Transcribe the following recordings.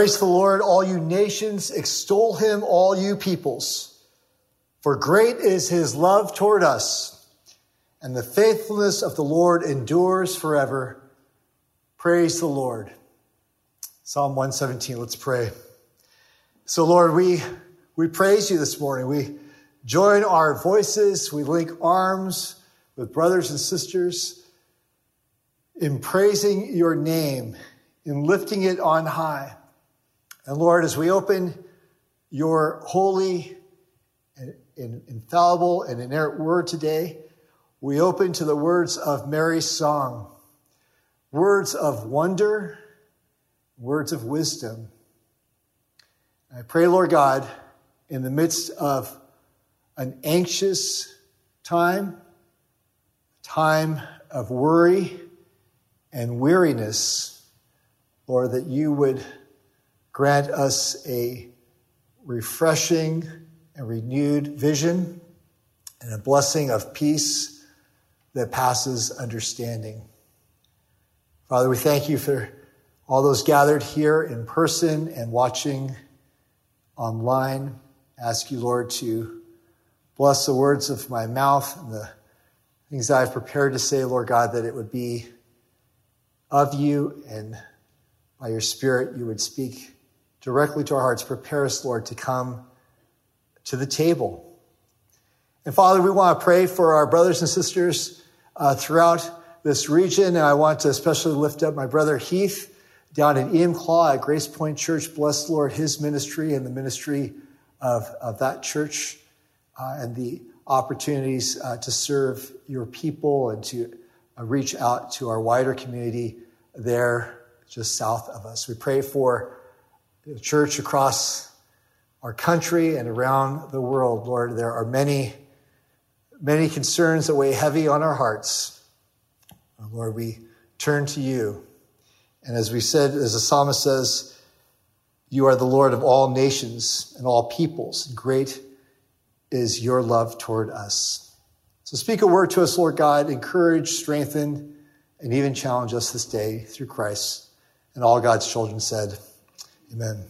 Praise the Lord, all you nations. Extol him, all you peoples. For great is his love toward us, and the faithfulness of the Lord endures forever. Praise the Lord. Psalm 117, let's pray. So, Lord, we, we praise you this morning. We join our voices, we link arms with brothers and sisters in praising your name, in lifting it on high. And Lord, as we open your holy and infallible and inerrant word today, we open to the words of Mary's song, words of wonder, words of wisdom. I pray, Lord God, in the midst of an anxious time, time of worry and weariness, Lord, that you would grant us a refreshing and renewed vision and a blessing of peace that passes understanding. Father, we thank you for all those gathered here in person and watching online. ask you, Lord, to bless the words of my mouth and the things I've prepared to say, Lord God, that it would be of you and by your Spirit you would speak directly to our hearts. Prepare us, Lord, to come to the table. And Father, we want to pray for our brothers and sisters uh, throughout this region. And I want to especially lift up my brother Heath down in Enumclaw at Grace Point Church. Bless, Lord, his ministry and the ministry of, of that church uh, and the opportunities uh, to serve your people and to uh, reach out to our wider community there just south of us. We pray for the church across our country and around the world, Lord, there are many, many concerns that weigh heavy on our hearts. Uh, Lord, we turn to you. And as we said, as the psalmist says, you are the Lord of all nations and all peoples. Great is your love toward us. So speak a word to us, Lord God, encourage, strengthen, and even challenge us this day through Christ. And all God's children said, Amen.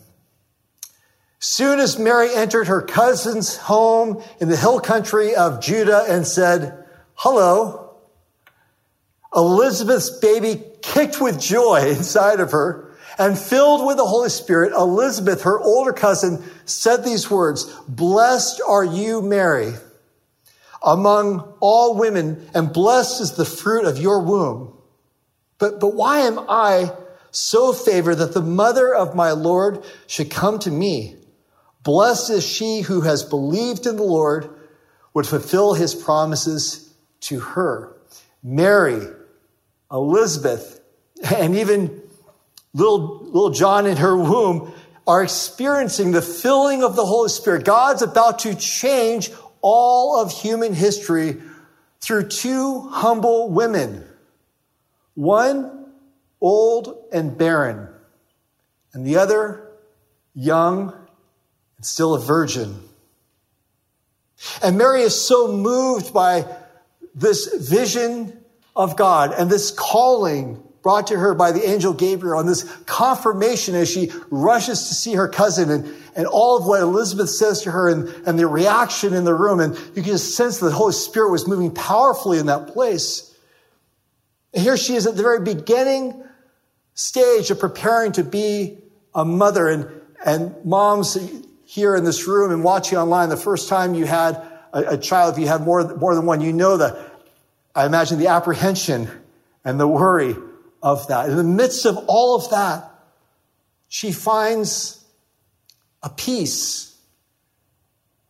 Soon as Mary entered her cousin's home in the hill country of Judah and said, Hello, Elizabeth's baby kicked with joy inside of her and filled with the Holy Spirit. Elizabeth, her older cousin, said these words, Blessed are you, Mary, among all women, and blessed is the fruit of your womb. But, but why am I so favored that the mother of my Lord should come to me. Blessed is she who has believed in the Lord would fulfill his promises to her. Mary, Elizabeth, and even little, little John in her womb are experiencing the filling of the Holy Spirit. God's about to change all of human history through two humble women. One old and barren, and the other young and still a virgin. And Mary is so moved by this vision of God and this calling brought to her by the angel Gabriel and this confirmation as she rushes to see her cousin and, and all of what Elizabeth says to her and, and the reaction in the room. And you can just sense that the Holy Spirit was moving powerfully in that place. And here she is at the very beginning stage of preparing to be a mother. And, and moms here in this room and watching online, the first time you had a, a child, if you had more, more than one, you know the, I imagine the apprehension and the worry of that. In the midst of all of that, she finds a peace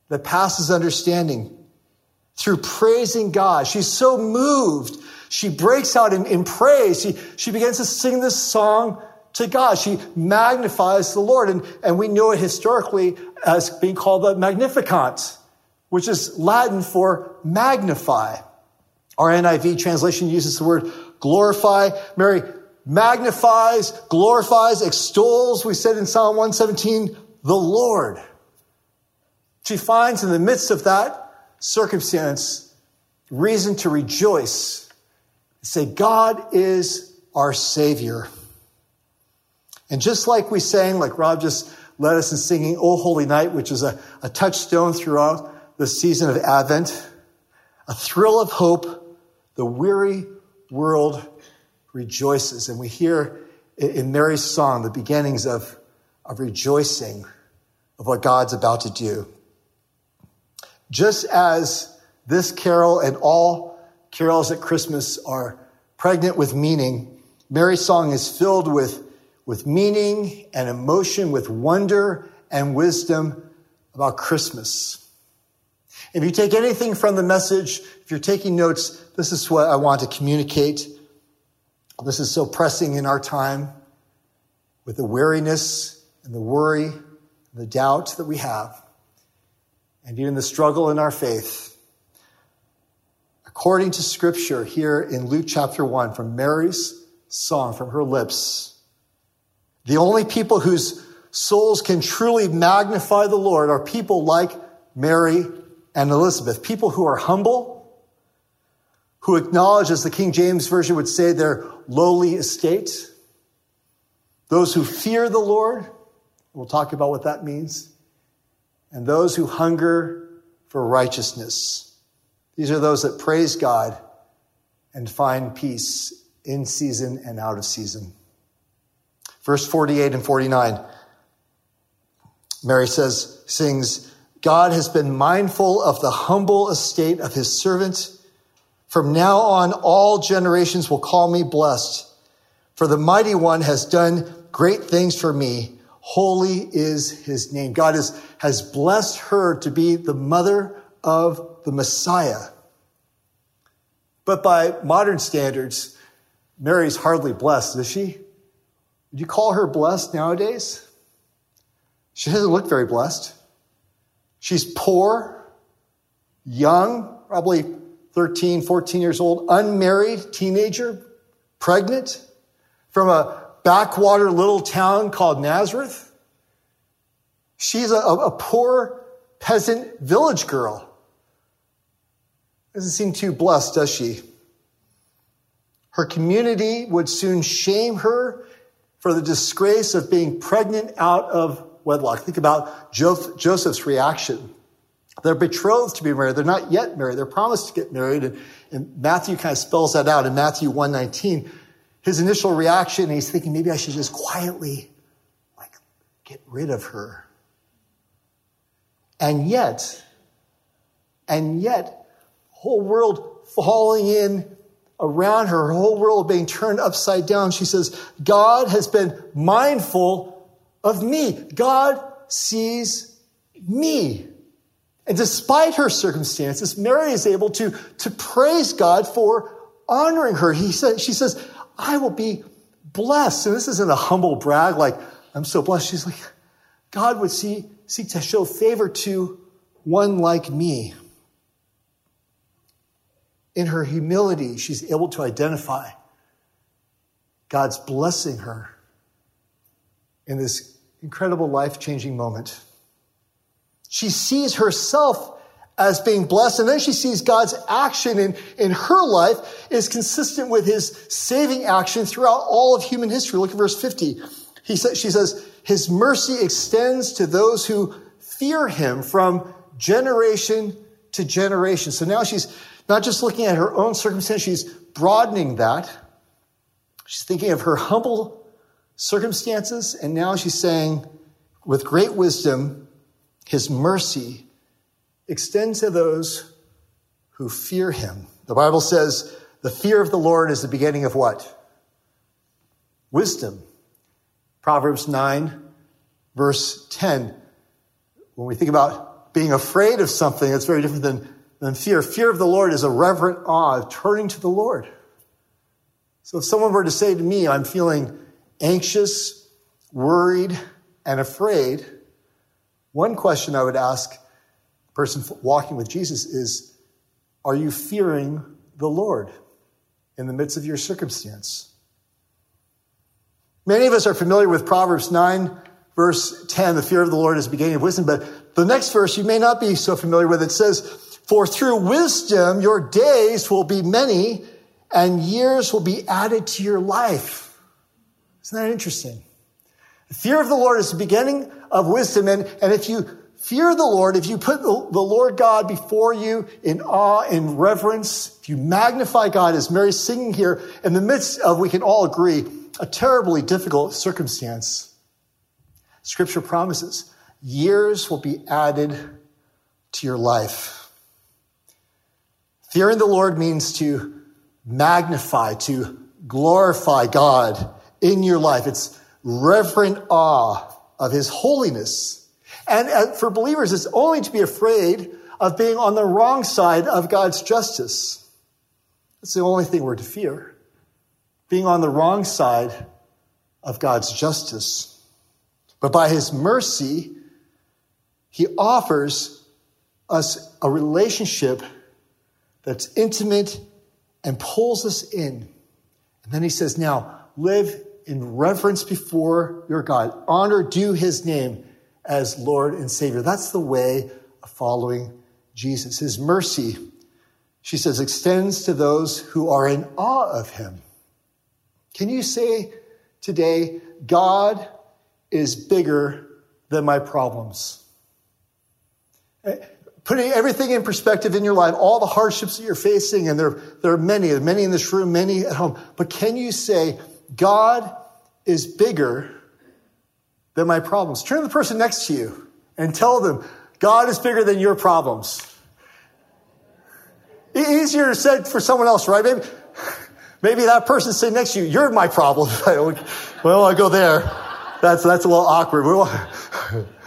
that passes understanding through praising God. She's so moved she breaks out in, in praise. She, she begins to sing this song to God. She magnifies the Lord. And, and we know it historically as being called the Magnificat, which is Latin for magnify. Our NIV translation uses the word glorify. Mary magnifies, glorifies, extols, we said in Psalm 117, the Lord. She finds in the midst of that circumstance reason to rejoice Say, God is our Savior. And just like we sang, like Rob just led us in singing O Holy Night, which is a, a touchstone throughout the season of Advent, a thrill of hope, the weary world rejoices. And we hear in Mary's song the beginnings of, of rejoicing of what God's about to do. Just as this carol and all carols at Christmas are pregnant with meaning, Mary's song is filled with, with meaning and emotion, with wonder and wisdom about Christmas. If you take anything from the message, if you're taking notes, this is what I want to communicate. This is so pressing in our time with the weariness and the worry, and the doubt that we have, and even the struggle in our faith. According to scripture here in Luke chapter 1, from Mary's song, from her lips, the only people whose souls can truly magnify the Lord are people like Mary and Elizabeth, people who are humble, who acknowledge, as the King James Version would say, their lowly estate, those who fear the Lord, we'll talk about what that means, and those who hunger for righteousness. These are those that praise God and find peace in season and out of season. Verse 48 and 49, Mary says, sings, God has been mindful of the humble estate of his servant. From now on, all generations will call me blessed. For the mighty one has done great things for me. Holy is his name. God has, has blessed her to be the mother of the Messiah. But by modern standards, Mary's hardly blessed, is she? Would you call her blessed nowadays? She doesn't look very blessed. She's poor, young, probably 13, 14 years old, unmarried, teenager, pregnant, from a backwater little town called Nazareth. She's a, a poor peasant village girl. Doesn't seem too blessed, does she? Her community would soon shame her for the disgrace of being pregnant out of wedlock. Think about Joseph's reaction. They're betrothed to be married. They're not yet married. They're promised to get married. And, and Matthew kind of spells that out in Matthew 119. His initial reaction, he's thinking, maybe I should just quietly, like, get rid of her. And yet, and yet, whole world falling in around her, her whole world being turned upside down. She says, God has been mindful of me. God sees me. And despite her circumstances, Mary is able to, to praise God for honoring her. He said, she says, I will be blessed. And this isn't a humble brag like, I'm so blessed. She's like, God would see, seek to show favor to one like me. In her humility, she's able to identify God's blessing her in this incredible life changing moment. She sees herself as being blessed, and then she sees God's action in, in her life is consistent with his saving action throughout all of human history. Look at verse 50. He sa- she says, His mercy extends to those who fear him from generation to generation. So now she's not just looking at her own circumstance, she's broadening that. She's thinking of her humble circumstances, and now she's saying, with great wisdom, his mercy extends to those who fear him. The Bible says the fear of the Lord is the beginning of what? Wisdom. Proverbs 9, verse 10. When we think about being afraid of something, it's very different than, than fear. Fear of the Lord is a reverent awe, of turning to the Lord. So if someone were to say to me, I'm feeling anxious, worried, and afraid, one question I would ask a person walking with Jesus is Are you fearing the Lord in the midst of your circumstance? Many of us are familiar with Proverbs 9, verse 10, the fear of the Lord is the beginning of wisdom, but the next verse you may not be so familiar with. It says, For through wisdom your days will be many, and years will be added to your life. Isn't that interesting? Fear of the Lord is the beginning of wisdom. And, and if you fear the Lord, if you put the, the Lord God before you in awe, in reverence, if you magnify God, as Mary's singing here, in the midst of, we can all agree, a terribly difficult circumstance, Scripture promises years will be added to your life. Fearing the Lord means to magnify, to glorify God in your life. It's reverent awe of his holiness. And uh, for believers, it's only to be afraid of being on the wrong side of God's justice. That's the only thing we're to fear. Being on the wrong side of God's justice. But by his mercy, he offers us a relationship that's intimate and pulls us in. And then he says, now live in reverence before your God. Honor, do his name as Lord and Savior. That's the way of following Jesus. His mercy, she says, extends to those who are in awe of him. Can you say today, God is bigger than my problems? Putting everything in perspective in your life, all the hardships that you're facing, and there, there are many, many in this room, many at home, but can you say, God is bigger than my problems. Turn to the person next to you and tell them, God is bigger than your problems. Easier said for someone else, right? Maybe, maybe that person sitting next to you, you're my problem. well, I go there. That's, that's a little awkward.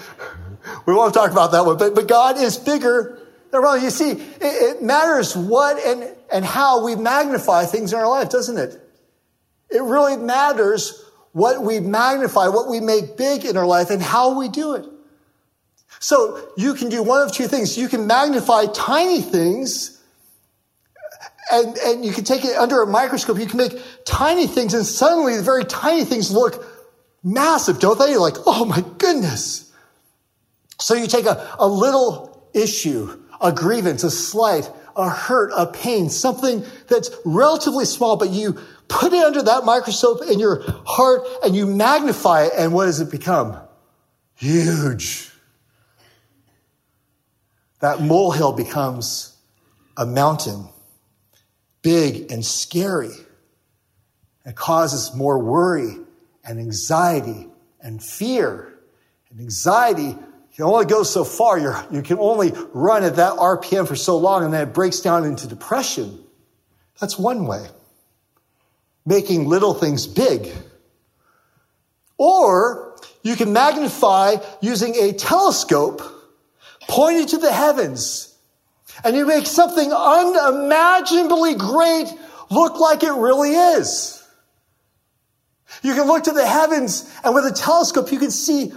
We won't, talk about that one. But, but God is bigger than You see, it, it matters what and, and how we magnify things in our life, doesn't it? It really matters what we magnify, what we make big in our life, and how we do it. So you can do one of two things. You can magnify tiny things, and, and you can take it under a microscope. You can make tiny things, and suddenly the very tiny things look massive, don't they? You're like, oh my goodness. So you take a, a little issue, a grievance, a slight, a hurt, a pain, something that's relatively small, but you put it under that microscope in your heart and you magnify it, and what does it become? Huge. That molehill becomes a mountain, big and scary. It causes more worry and anxiety and fear. And anxiety can only go so far. You're, you can only run at that RPM for so long, and then it breaks down into depression. That's one way making little things big. Or you can magnify using a telescope pointed to the heavens and you make something unimaginably great look like it really is. You can look to the heavens and with a telescope you can see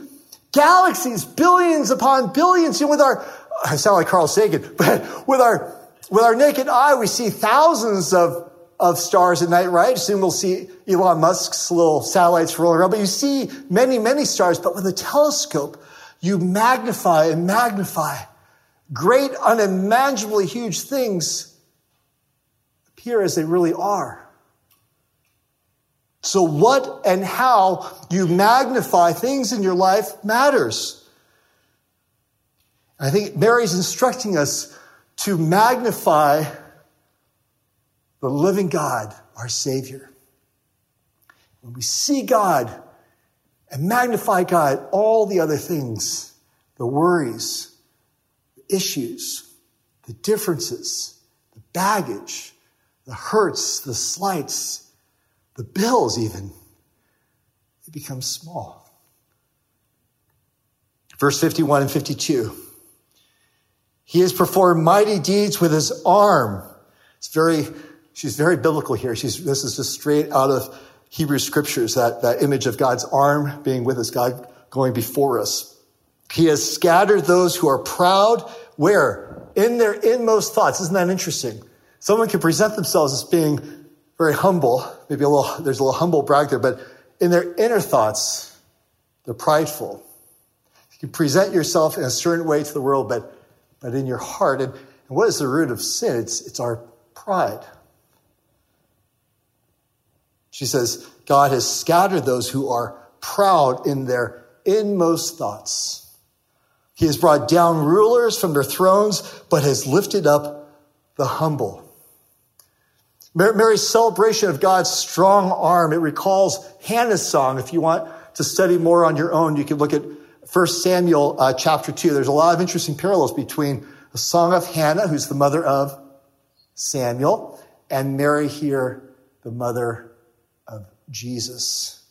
galaxies, billions upon billions. And with our, I sound like Carl Sagan, but with our, with our naked eye, we see thousands of of stars at night, right? Soon we'll see Elon Musk's little satellites rolling around, but you see many, many stars. But with a telescope, you magnify and magnify. Great, unimaginably huge things appear as they really are. So, what and how you magnify things in your life matters. I think Mary's instructing us to magnify the living God, our Savior. When we see God and magnify God, all the other things, the worries, the issues, the differences, the baggage, the hurts, the slights, the bills, even, they become small. Verse 51 and 52. He has performed mighty deeds with his arm. It's very she's very biblical here. She's, this is just straight out of Hebrew scriptures, that, that image of God's arm being with us, God going before us. He has scattered those who are proud, where? In their inmost thoughts. Isn't that interesting? Someone can present themselves as being very humble. Maybe a little, there's a little humble brag there, but in their inner thoughts, they're prideful. You present yourself in a certain way to the world, but, but in your heart, and, and what is the root of sin? It's, it's our pride. She says, God has scattered those who are proud in their inmost thoughts. He has brought down rulers from their thrones, but has lifted up the humble. Mary's celebration of God's strong arm, it recalls Hannah's song. If you want to study more on your own, you can look at 1 Samuel uh, chapter 2. There's a lot of interesting parallels between the song of Hannah, who's the mother of Samuel, and Mary here, the mother of Jesus.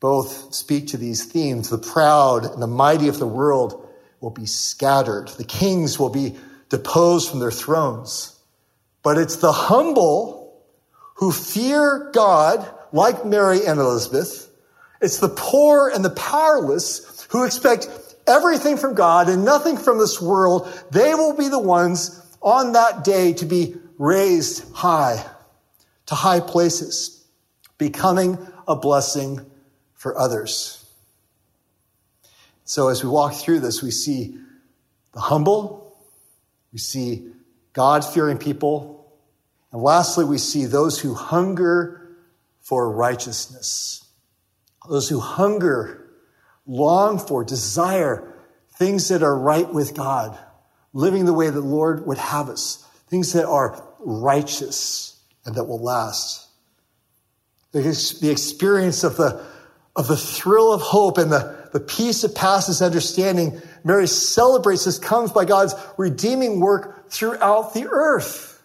Both speak to these themes. The proud and the mighty of the world will be scattered. The kings will be deposed from their thrones. But it's the humble who fear God, like Mary and Elizabeth. It's the poor and the powerless who expect everything from God and nothing from this world. They will be the ones on that day to be raised high to high places, becoming a blessing for others. So as we walk through this, we see the humble, we see God fearing people. And lastly, we see those who hunger for righteousness. Those who hunger, long for, desire things that are right with God, living the way the Lord would have us, things that are righteous and that will last. The experience of the, of the thrill of hope and the, the peace that passes understanding, Mary celebrates this comes by God's redeeming work throughout the earth.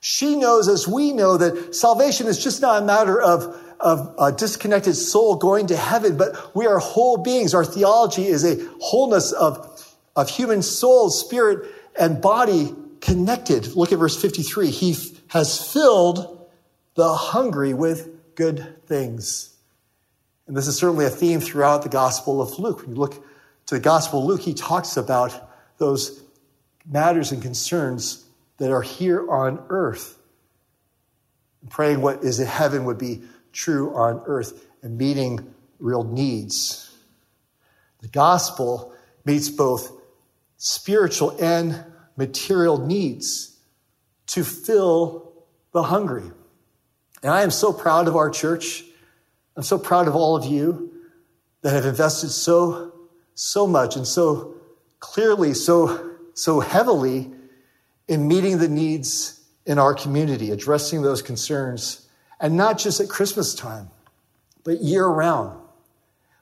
She knows, as we know, that salvation is just not a matter of, of a disconnected soul going to heaven, but we are whole beings. Our theology is a wholeness of, of human soul, spirit, and body connected. Look at verse 53. He has filled the hungry with good things. And this is certainly a theme throughout the Gospel of Luke. When you look to the Gospel of Luke, he talks about those matters and concerns that are here on earth. Praying what is in heaven would be true on earth and meeting real needs. The gospel meets both spiritual and material needs to fill the hungry. And I am so proud of our church. I'm so proud of all of you that have invested so, so much and so clearly, so so heavily in meeting the needs in our community, addressing those concerns, and not just at Christmas time, but year round.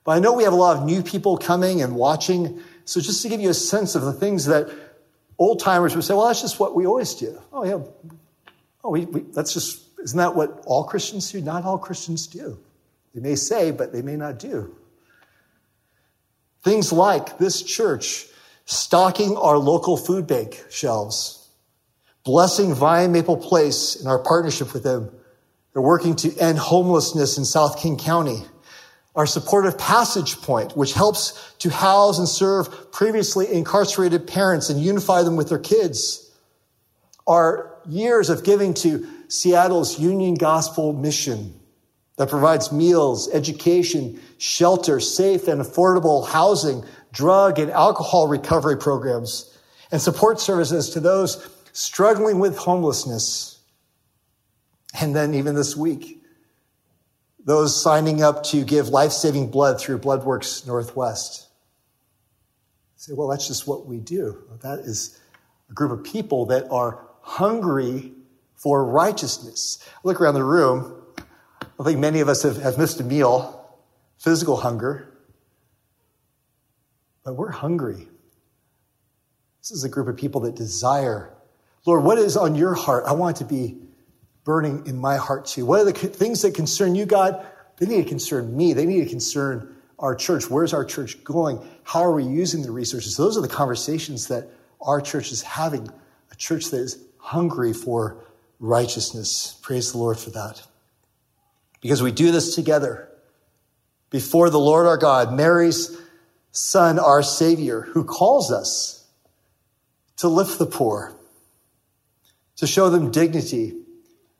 But I know we have a lot of new people coming and watching. So just to give you a sense of the things that old timers would say, well, that's just what we always do. Oh, yeah. Oh, we, we, that's just, isn't that what all Christians do? Not all Christians do. They may say, but they may not do. Things like this church stocking our local food bank shelves, blessing Vine Maple Place in our partnership with them. They're working to end homelessness in South King County. Our supportive passage point, which helps to house and serve previously incarcerated parents and unify them with their kids. Our years of giving to Seattle's Union Gospel Mission that provides meals, education, shelter, safe and affordable housing drug and alcohol recovery programs, and support services to those struggling with homelessness. And then, even this week, those signing up to give life saving blood through Bloodworks Northwest. say, well, that's just what we do. That is a group of people that are hungry for righteousness. Look around the room. I think many of us have, have missed a meal, physical hunger. But we're hungry. This is a group of people that desire. Lord, what is on your heart? I want it to be burning in my heart too. What are the things that concern you, God? They need to concern me. They need to concern our church. Where's our church going? How are we using the resources? Those are the conversations that our church is having. A church that is hungry for righteousness. Praise the Lord for that. Because we do this together before the Lord our God. Mary's Son, our Savior, who calls us to lift the poor, to show them dignity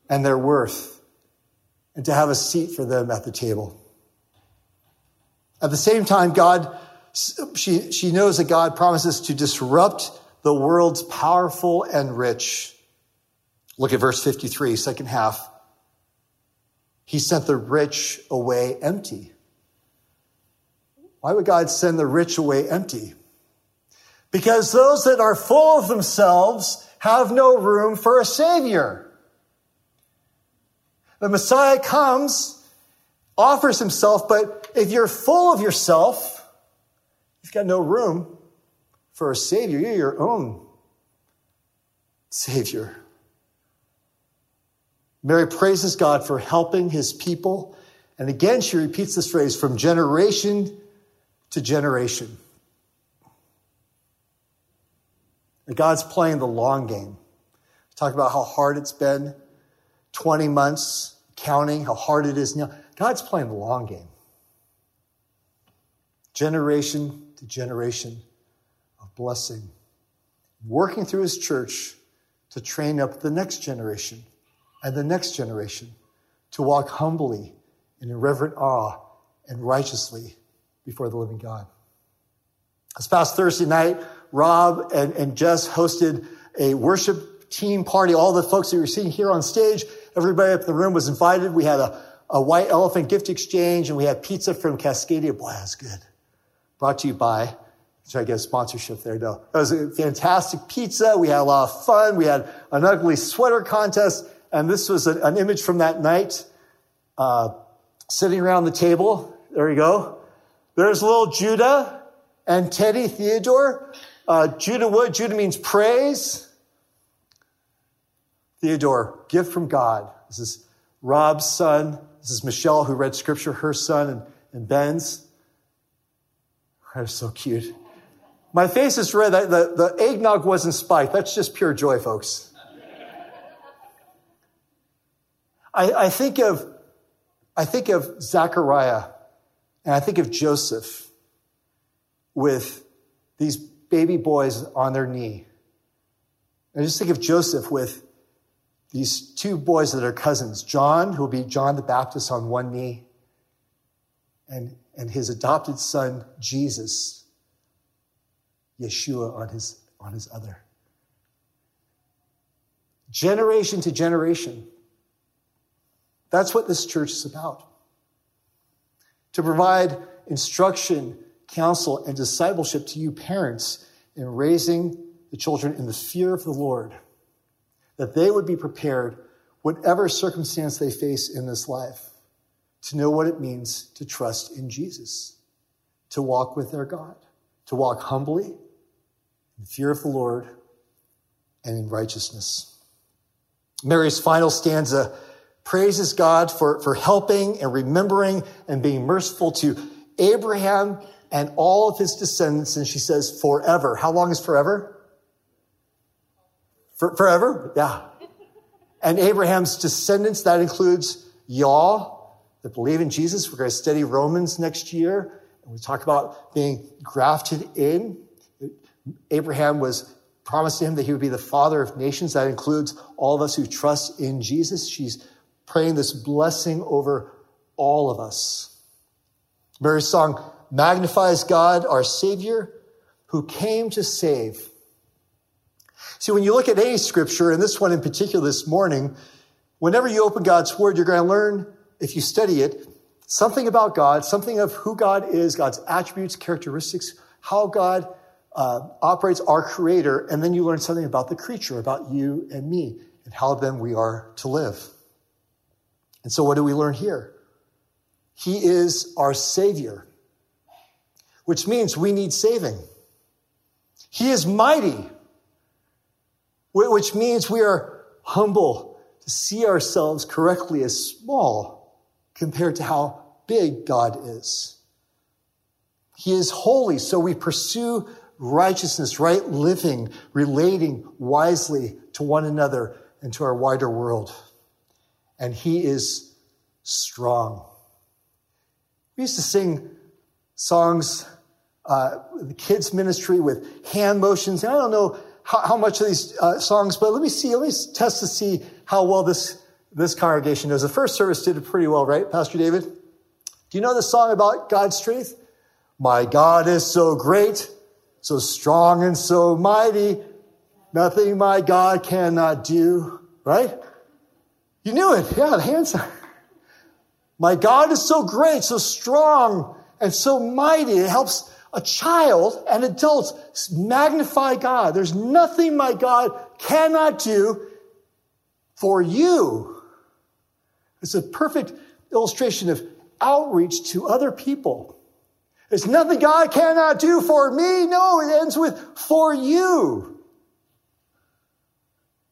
and their worth, and to have a seat for them at the table. At the same time, God, she, she knows that God promises to disrupt the world's powerful and rich. Look at verse 53, second half. He sent the rich away empty. Why would God send the rich away empty? Because those that are full of themselves have no room for a Savior. The Messiah comes, offers himself, but if you're full of yourself, you've got no room for a Savior. You're your own Savior. Mary praises God for helping his people. And again, she repeats this phrase from generation to generation. And God's playing the long game. Talk about how hard it's been 20 months, counting how hard it is now. God's playing the long game. Generation to generation of blessing. Working through his church to train up the next generation and the next generation to walk humbly in reverent awe and righteously before the living God. This past Thursday night, Rob and, and Jess hosted a worship team party. All the folks that you're seeing here on stage, everybody up in the room was invited. We had a, a white elephant gift exchange and we had pizza from Cascadia. Boy, that's good. Brought to you by, should I get a sponsorship there? No. that was a fantastic pizza. We had a lot of fun. We had an ugly sweater contest. And this was a, an image from that night, uh, sitting around the table. There you go. There's little Judah and Teddy Theodore. Uh, Judah Wood, Judah means praise. Theodore, gift from God. This is Rob's son. This is Michelle, who read scripture, her son, and, and Ben's. They're so cute. My face is red. The, the, the eggnog wasn't spiked. That's just pure joy, folks. I, I think of, I think of Zechariah and I think of Joseph with these baby boys on their knee. I just think of Joseph with these two boys that are cousins, John, who will be John the Baptist on one knee, and, and his adopted son, Jesus, Yeshua on his, on his other. Generation to generation. That's what this church is about. To provide instruction, counsel, and discipleship to you parents in raising the children in the fear of the Lord, that they would be prepared, whatever circumstance they face in this life, to know what it means to trust in Jesus, to walk with their God, to walk humbly in fear of the Lord and in righteousness. Mary's final stanza praises God for, for helping and remembering and being merciful to Abraham and all of his descendants. And she says, forever. How long is forever? For, forever? Yeah. And Abraham's descendants, that includes y'all that believe in Jesus. We're going to study Romans next year. And we talk about being grafted in. Abraham was promised to him that he would be the father of nations. That includes all of us who trust in Jesus. She's praying this blessing over all of us. Mary's song magnifies God, our Savior, who came to save. See, when you look at any scripture, and this one in particular this morning, whenever you open God's Word, you're going to learn, if you study it, something about God, something of who God is, God's attributes, characteristics, how God uh, operates, our Creator, and then you learn something about the creature, about you and me, and how then we are to live. And so what do we learn here? He is our Savior, which means we need saving. He is mighty, which means we are humble to see ourselves correctly as small compared to how big God is. He is holy, so we pursue righteousness, right living, relating wisely to one another and to our wider world and he is strong. We used to sing songs, uh, the kids' ministry with hand motions. And I don't know how, how much of these uh, songs, but let me see, let me test to see how well this, this congregation does. The first service did it pretty well, right, Pastor David? Do you know the song about God's strength? My God is so great, so strong and so mighty, nothing my God cannot do, right? You knew it. Yeah, the hands. My God is so great, so strong, and so mighty. It helps a child and adults magnify God. There's nothing my God cannot do for you. It's a perfect illustration of outreach to other people. There's nothing God cannot do for me. No, it ends with for you.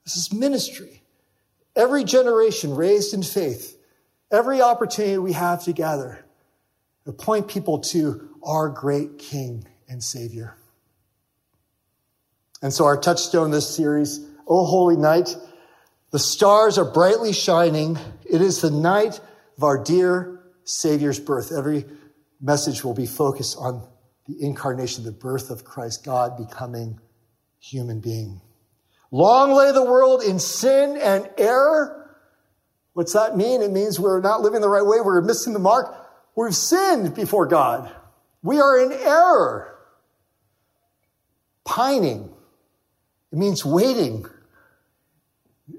This is ministry. Every generation raised in faith, every opportunity we have to gather to point people to our great King and Savior. And so our touchstone this series, O Holy Night, the stars are brightly shining. It is the night of our dear Savior's birth. Every message will be focused on the incarnation, the birth of Christ, God becoming human being. Long lay the world in sin and error. What's that mean? It means we're not living the right way. We're missing the mark. We've sinned before God. We are in error. Pining. It means waiting.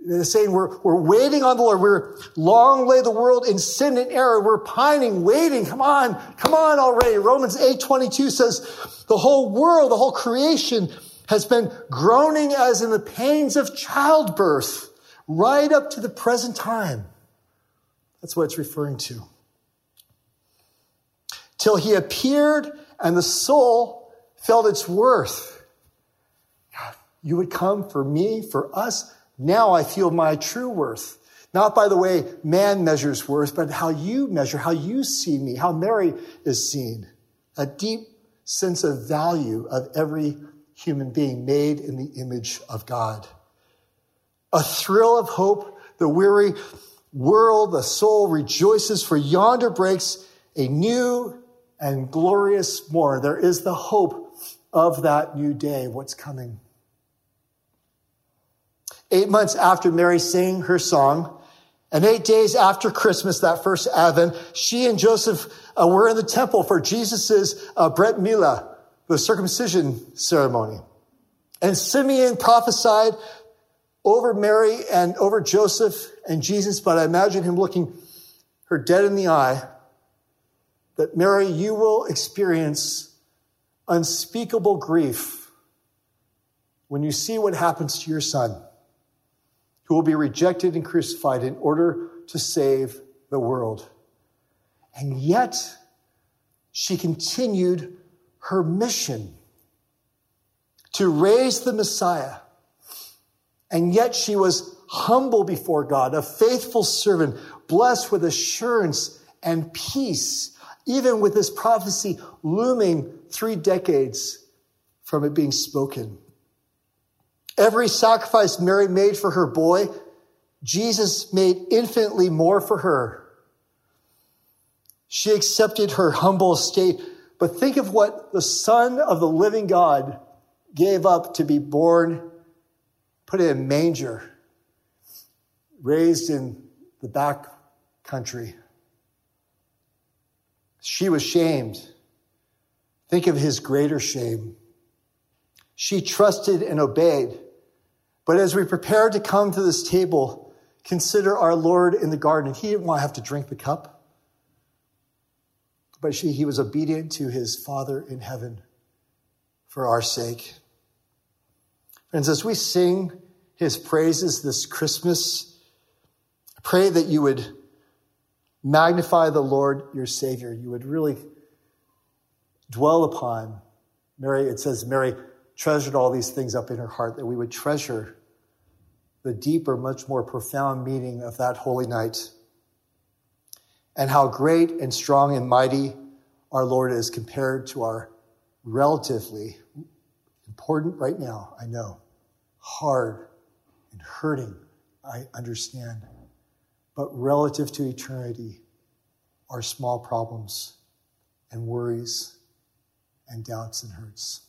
They're saying we're, we're waiting on the Lord. We're long lay the world in sin and error. We're pining, waiting. Come on, come on already. Romans 8 22 says the whole world, the whole creation has been groaning as in the pains of childbirth right up to the present time. That's what it's referring to. Till he appeared and the soul felt its worth. God, you would come for me, for us now I feel my true worth. Not by the way man measures worth, but how you measure, how you see me, how Mary is seen. A deep sense of value of every human being made in the image of God. A thrill of hope, the weary world, the soul rejoices, for yonder breaks a new and glorious morn. There is the hope of that new day, what's coming. Eight months after Mary sang her song, and eight days after Christmas, that first Advent, she and Joseph uh, were in the temple for Jesus' uh, Brit Milah, the circumcision ceremony. And Simeon prophesied over Mary and over Joseph and Jesus, but I imagine him looking her dead in the eye that Mary, you will experience unspeakable grief when you see what happens to your son who will be rejected and crucified in order to save the world. And yet, she continued her mission to raise the Messiah. And yet she was humble before God, a faithful servant, blessed with assurance and peace, even with this prophecy looming three decades from it being spoken. Every sacrifice Mary made for her boy, Jesus made infinitely more for her. She accepted her humble estate, but think of what the Son of the living God gave up to be born, put in a manger, raised in the back country. She was shamed. Think of his greater shame. She trusted and obeyed. But as we prepare to come to this table, consider our Lord in the garden. He didn't want to have to drink the cup, but she, he was obedient to his Father in heaven for our sake. Friends, as we sing his praises this Christmas, I pray that you would magnify the Lord your Savior. You would really dwell upon Mary. It says, Mary treasured all these things up in her heart, that we would treasure the deeper, much more profound meaning of that holy night. And how great and strong and mighty our Lord is compared to our relatively important right now, I know, hard and hurting, I understand, but relative to eternity, our small problems and worries and doubts and hurts.